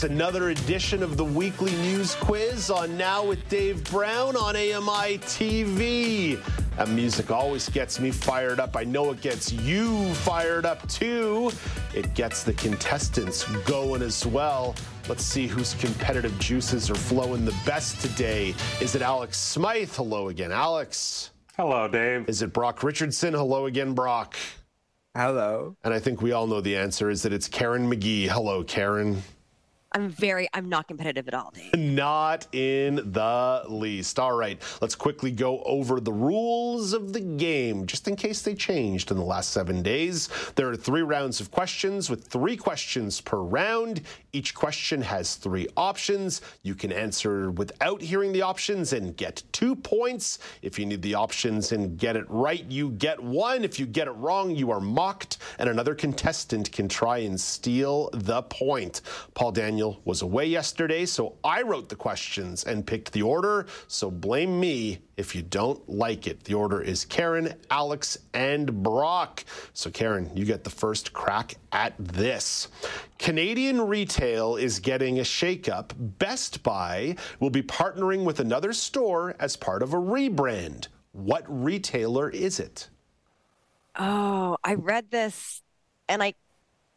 It's another edition of the weekly news quiz on Now with Dave Brown on AMI TV. That music always gets me fired up. I know it gets you fired up too. It gets the contestants going as well. Let's see whose competitive juices are flowing the best today. Is it Alex Smyth? Hello again, Alex. Hello, Dave. Is it Brock Richardson? Hello again, Brock. Hello. And I think we all know the answer is that it's Karen Magee. Hello, Karen. I'm very, I'm not competitive at all. Not in the least. All right, let's quickly go over the rules of the game, just in case they changed in the last seven days. There are three rounds of questions with three questions per round. Each question has three options. You can answer without hearing the options and get two points. If you need the options and get it right, you get one. If you get it wrong, you are mocked, and another contestant can try and steal the point. Paul Daniel was away yesterday, so I wrote the questions and picked the order. So blame me if you don't like it. The order is Karen, Alex, and Brock. So, Karen, you get the first crack at this. Canadian retail is getting a shakeup. Best Buy will be partnering with another store as part of a rebrand. What retailer is it? Oh, I read this and I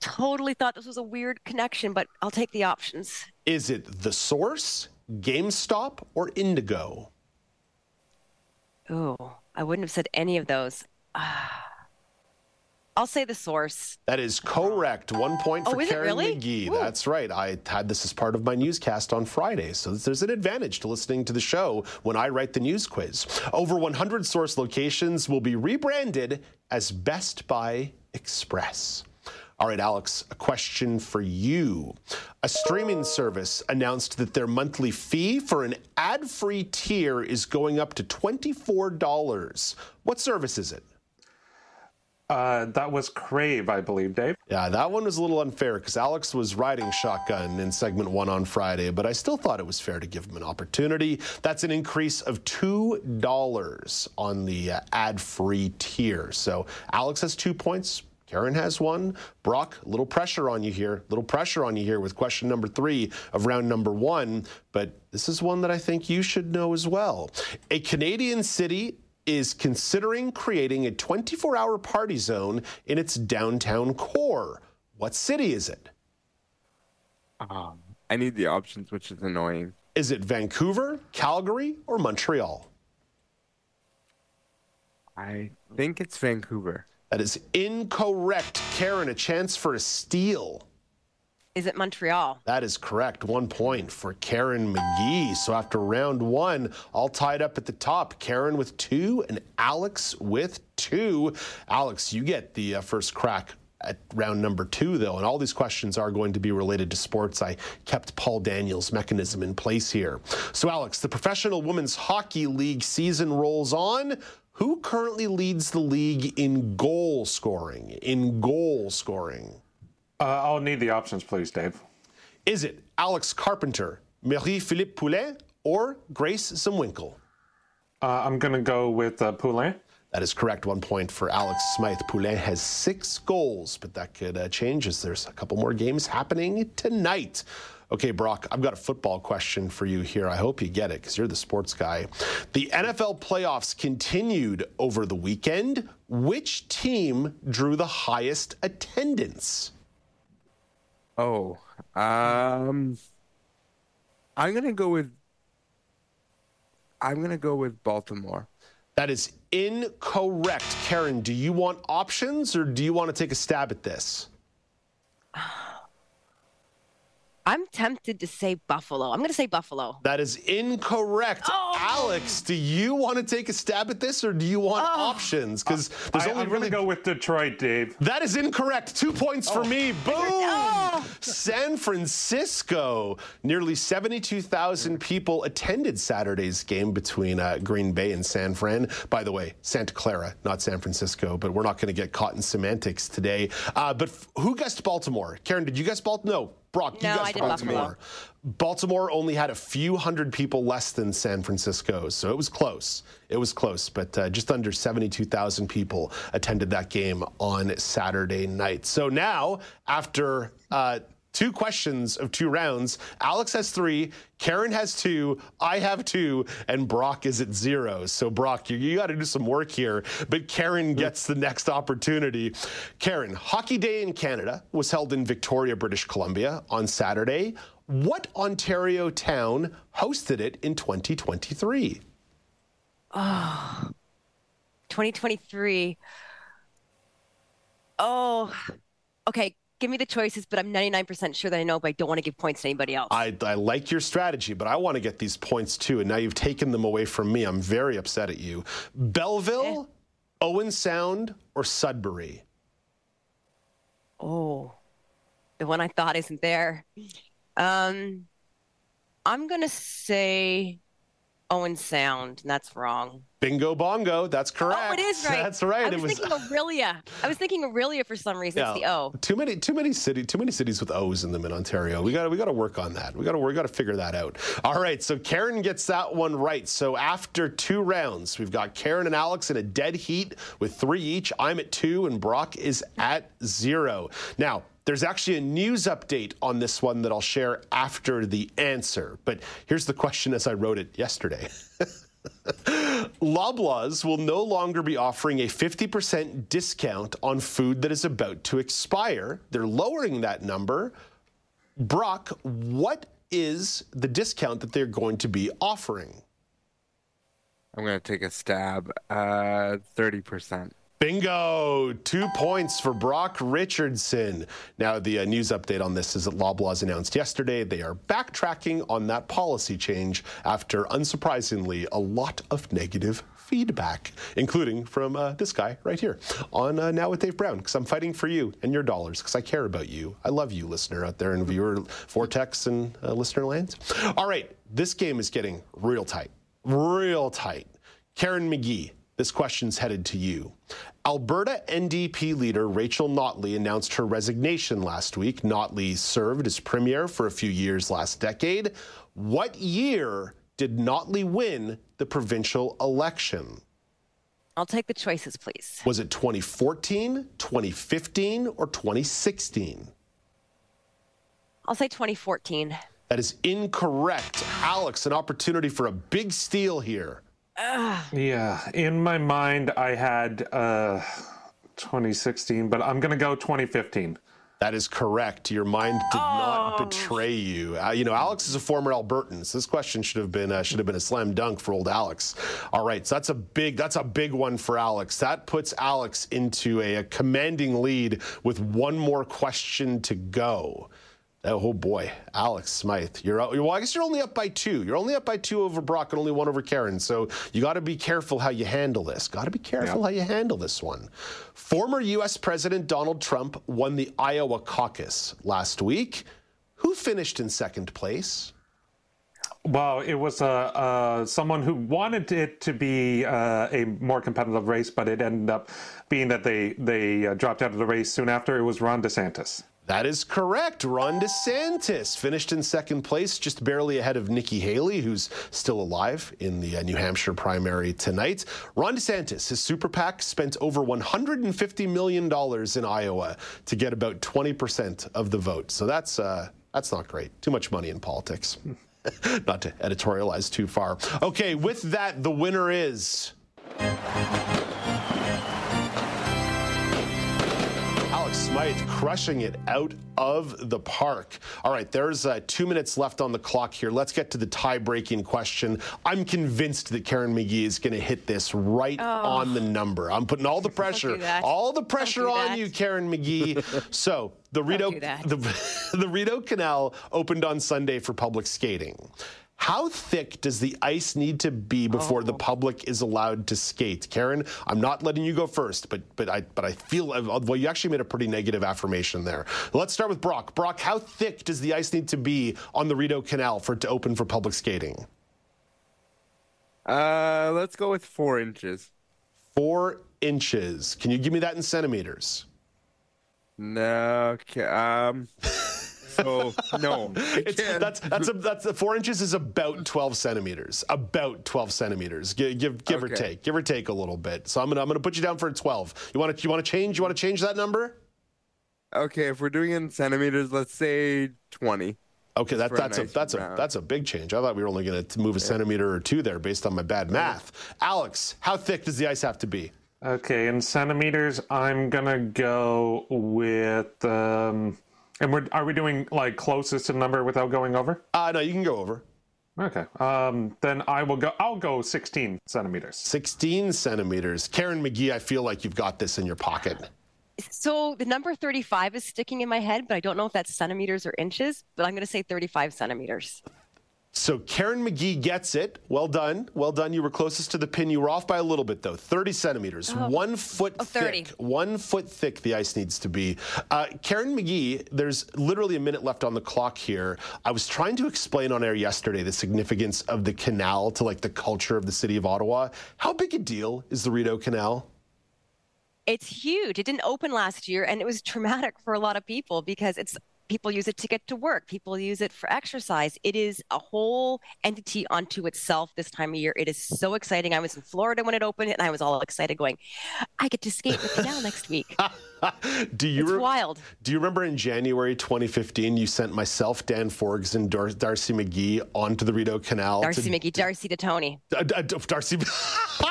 totally thought this was a weird connection, but I'll take the options. Is it The Source, GameStop, or Indigo? Oh, I wouldn't have said any of those. Ah. I'll say the source. That is correct. One point Oh, for it Karen really? Magee. Ooh. That's right. I had this as part of my newscast on Friday. So there's an advantage to listening to the show when I write the news quiz. Over 100 source locations will be rebranded as Best Buy Express. All right, Alex, a question for you. A streaming service announced that their monthly fee for an ad free tier is going up to $24. What service is it? Uh, that was Crave, I believe, Dave. Yeah, that one was a little unfair because Alex was riding shotgun in segment one on Friday, but I still thought it was fair to give him an opportunity. That's an increase of $2 on the uh, ad free tier. So Alex has two points. Karen has one. Brock, a little pressure on you here. Little pressure on you here with question number three of round number one. But this is one that I think you should know as well. A Canadian city is considering creating a 24 hour party zone in its downtown core. What city is it? Um, I need the options, which is annoying. Is it Vancouver, Calgary, or Montreal? I think it's Vancouver. That is incorrect. Karen, a chance for a steal. Is it Montreal? That is correct. One point for Karen Magee. So after round one, all tied up at the top. Karen with two and Alex with two. Alex, you get the uh, first crack at round number two, though, and all these questions are going to be related to sports. I kept Paul Daniels' mechanism in place here. So, Alex, the Professional Women's Hockey League season rolls on. Who currently leads the league in goal scoring? In goal scoring. Uh, I'll need the options, please, Dave. Is it Alex Carpenter, Marie-Philip Poulin, or Grace Zumwinkle? Uh, I'm going to go with uh, Poulin. That is correct. One point for Alex Smyth. Poulet has six goals, but that could uh, change as there's a couple more games happening tonight. Okay, Brock, I've got a football question for you here. I hope you get it because you're the sports guy. The NFL playoffs continued over the weekend. Which team drew the highest attendance? Oh, um, I'm gonna go with. I'm gonna go with Baltimore. That is incorrect. Karen, do you want options or do you want to take a stab at this? I'm tempted to say Buffalo. I'm going to say Buffalo. That is incorrect. Oh. Alex, do you want to take a stab at this or do you want Oh. options? Because there's I, only I'm really gonna go with Detroit, Dave. That is incorrect. Two points for me. Boom. Oh. San Francisco. Nearly 72,000 people attended Saturday's game between uh, Green Bay and San Fran. By the way, Santa Clara, not San Francisco, but we're not going to get caught in semantics today. Uh, but f- who guessed Baltimore? Karen, did you guess Baltimore? No. Brock, you No, I did Baltimore. Baltimore only had a few hundred people less than San Francisco, so it was close. It was close, but uh, just under 72,000 people attended that game on Saturday night. So now, after uh, two questions of two rounds, Alex has three, Karen has two, I have two, and Brock is at zero. So, Brock, you, you got to do some work here, but Karen gets the next opportunity. Karen, Hockey Day in Canada was held in Victoria, British Columbia on Saturday. What Ontario town hosted it in 2023? Oh, 2023. Oh, okay. Give me the choices, but I'm 99% sure that I know, but I don't want to give points to anybody else. I, I like your strategy, but I want to get these points too. And now you've taken them away from me. I'm very upset at you. Belleville, Owen Sound, or Sudbury? oh, the one I thought isn't there. Um, I'm going to say Owen Sound, and that's wrong. Bingo bongo. That's correct. Oh, it is right. That's right. I was, was thinking Orillia. I was thinking Orillia for some reason. It's the O. Too many, too many city, too many cities with O's in them in Ontario. We got, to we got to work on that. We got to, we got to figure that out. All right. So Karen gets that one right. So after two rounds, we've got Karen and Alex in a dead heat with three each. I'm at two, and Brock is at zero. Now. There's actually a news update on this one that I'll share after the answer. But here's the question as I wrote it yesterday. Loblaws will no longer be offering a 50% discount on food that is about to expire. They're lowering that number. Brock, what is the discount that they're going to be offering? I'm gonna take a stab. Uh, thirty percent. Bingo! Two points for Brock Richardson. Now, the uh, news update on this is that Loblaws announced yesterday they are backtracking on that policy change after, unsurprisingly, a lot of negative feedback, including from uh, this guy right here on uh, Now with Dave Brown, because I'm fighting for you and your dollars, because I care about you. I love you, listener out there in viewer vortex and uh, listener lands. All right, this game is getting real tight, real tight. Karen Magee, this question's headed to you. Alberta NDP leader Rachel Notley announced her resignation last week. Notley served as premier for a few years last decade. What year did Notley win the provincial election? I'll take the choices, please. Was it 2014, 2015, or 2016? I'll say 2014. That is incorrect. Alex, an opportunity for a big steal here. Yeah, in my mind, I had uh, 2016, but I'm gonna go 2015. That is correct. Your mind did not betray you. Uh, you know, Alex is a former Albertan, so this question should have been uh, should have been a slam dunk for old Alex. All right, so that's a big that's a big one for Alex. That puts Alex into a, a commanding lead with one more question to go. Oh boy, Alex Smyth, you're out. Well, I guess you're only up by two. You're only up by two over Brock and only one over Karen. So you got to be careful how you handle this. Got to be careful how you handle this one. Former U.S. President Donald Trump won the Iowa caucus last week. Who finished in second place? Well, it was uh, uh, someone who wanted it to be uh, a more competitive race, but it ended up being that they they uh, dropped out of the race soon after. It was Ron DeSantis. That is correct. Ron DeSantis finished in second place, just barely ahead of Nikki Haley, who's still alive in the uh, New Hampshire primary tonight. Ron DeSantis, his super PAC, spent over $150 million in Iowa to get about 20% of the vote. So that's, uh, that's not great. Too much money in politics. not to editorialize too far. Okay, with that, the winner is. Alex crushing it out of the park. All right, there's uh, two minutes left on the clock here. Let's get to the tie breaking question. I'm convinced that Karen Magee is going to hit this right Oh. on the number. I'm putting all the pressure, that. all the pressure do on that. you, Karen Magee. so the Rideau, do the, the Rideau Canal opened on Sunday for public skating. How thick does the ice need to be before Oh. the public is allowed to skate? Karen, I'm not letting you go first, but but I but I feel well. You actually made a pretty negative affirmation there. Let's start with Brock. Brock, how thick does the ice need to be on the Rideau Canal for it to open for public skating? Uh, let's go with four inches. Four inches. Can you give me that in centimeters? No, okay, um, so no, It's, that's that's a, that's a, four inches is about twelve centimeters. About twelve centimeters. Give give, give or take. Give or take a little bit. So I'm gonna I'm gonna put you down for a twelve. You want to you want to change? You want to change that number? okay. If we're doing it in centimeters, let's say twenty. Okay, that, for a that's a nice that's a that's a big change. I thought we were only going to move a centimeter or two there based on my bad math. Alex, how thick does the ice have to be? Okay, in centimeters, I'm gonna go with. Um, and we're are we doing like closest to the number without going over? Uh, no, you can go over. Okay. Um, then I will go. I'll go 16 centimeters. 16 centimeters. Karen Magee, I feel like you've got this in your pocket. So the number 35 is sticking in my head, but I don't know if that's centimeters or inches, but I'm going to say 35 centimeters. So Karen Magee gets it. Well done. Well done. You were closest to the pin. You were off by a little bit, though. 30 centimeters. One foot Oh, 30. thick. One foot thick the ice needs to be. Uh, Karen Magee, there's literally a minute left on the clock here. I was trying to explain on air yesterday the significance of the canal to like the culture of the city of Ottawa. How big a deal is the Rideau Canal? It's huge. It didn't open last year, and it was traumatic for a lot of people because it's people use it to get to work. People use it for exercise. It is a whole entity unto itself this time of year. It is so exciting. I was in Florida when it opened, and I was all excited, going, "I get to skate the canal next week." Do you It's re- wild. Do you remember in January 2015 you sent myself, Dan Forbes, and Dar- Darcy McGee onto the Rideau Canal? Darcy to- McGee, Darcy to Tony. Uh, uh, Darcy,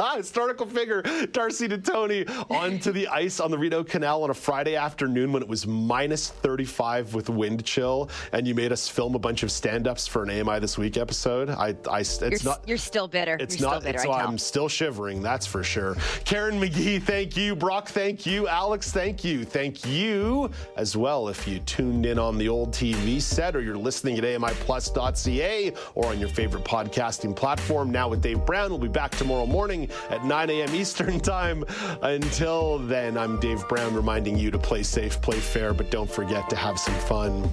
historical figure, Darcy to Tony onto the ice on the Rideau Canal on a Friday afternoon when it was minus 35 with wind chill, and you made us film a bunch of stand-ups for an AMI this week episode. I, I it's You're, not. you're still bitter. It's you're not. still bitter. it's. I'm still shivering. That's for sure. Karen Magee, thank you. Brock, thank you. Alex, thank you. Thank you as well. If you tuned in on the old TV set, or you're listening at AMIPlus.ca, or on your favorite podcasting platform. Now with Dave Brown, we'll be back tomorrow morning at 9 a.m. Eastern time. Until then, I'm Dave Brown, reminding you to play safe, play fair, but don't forget to have some fun.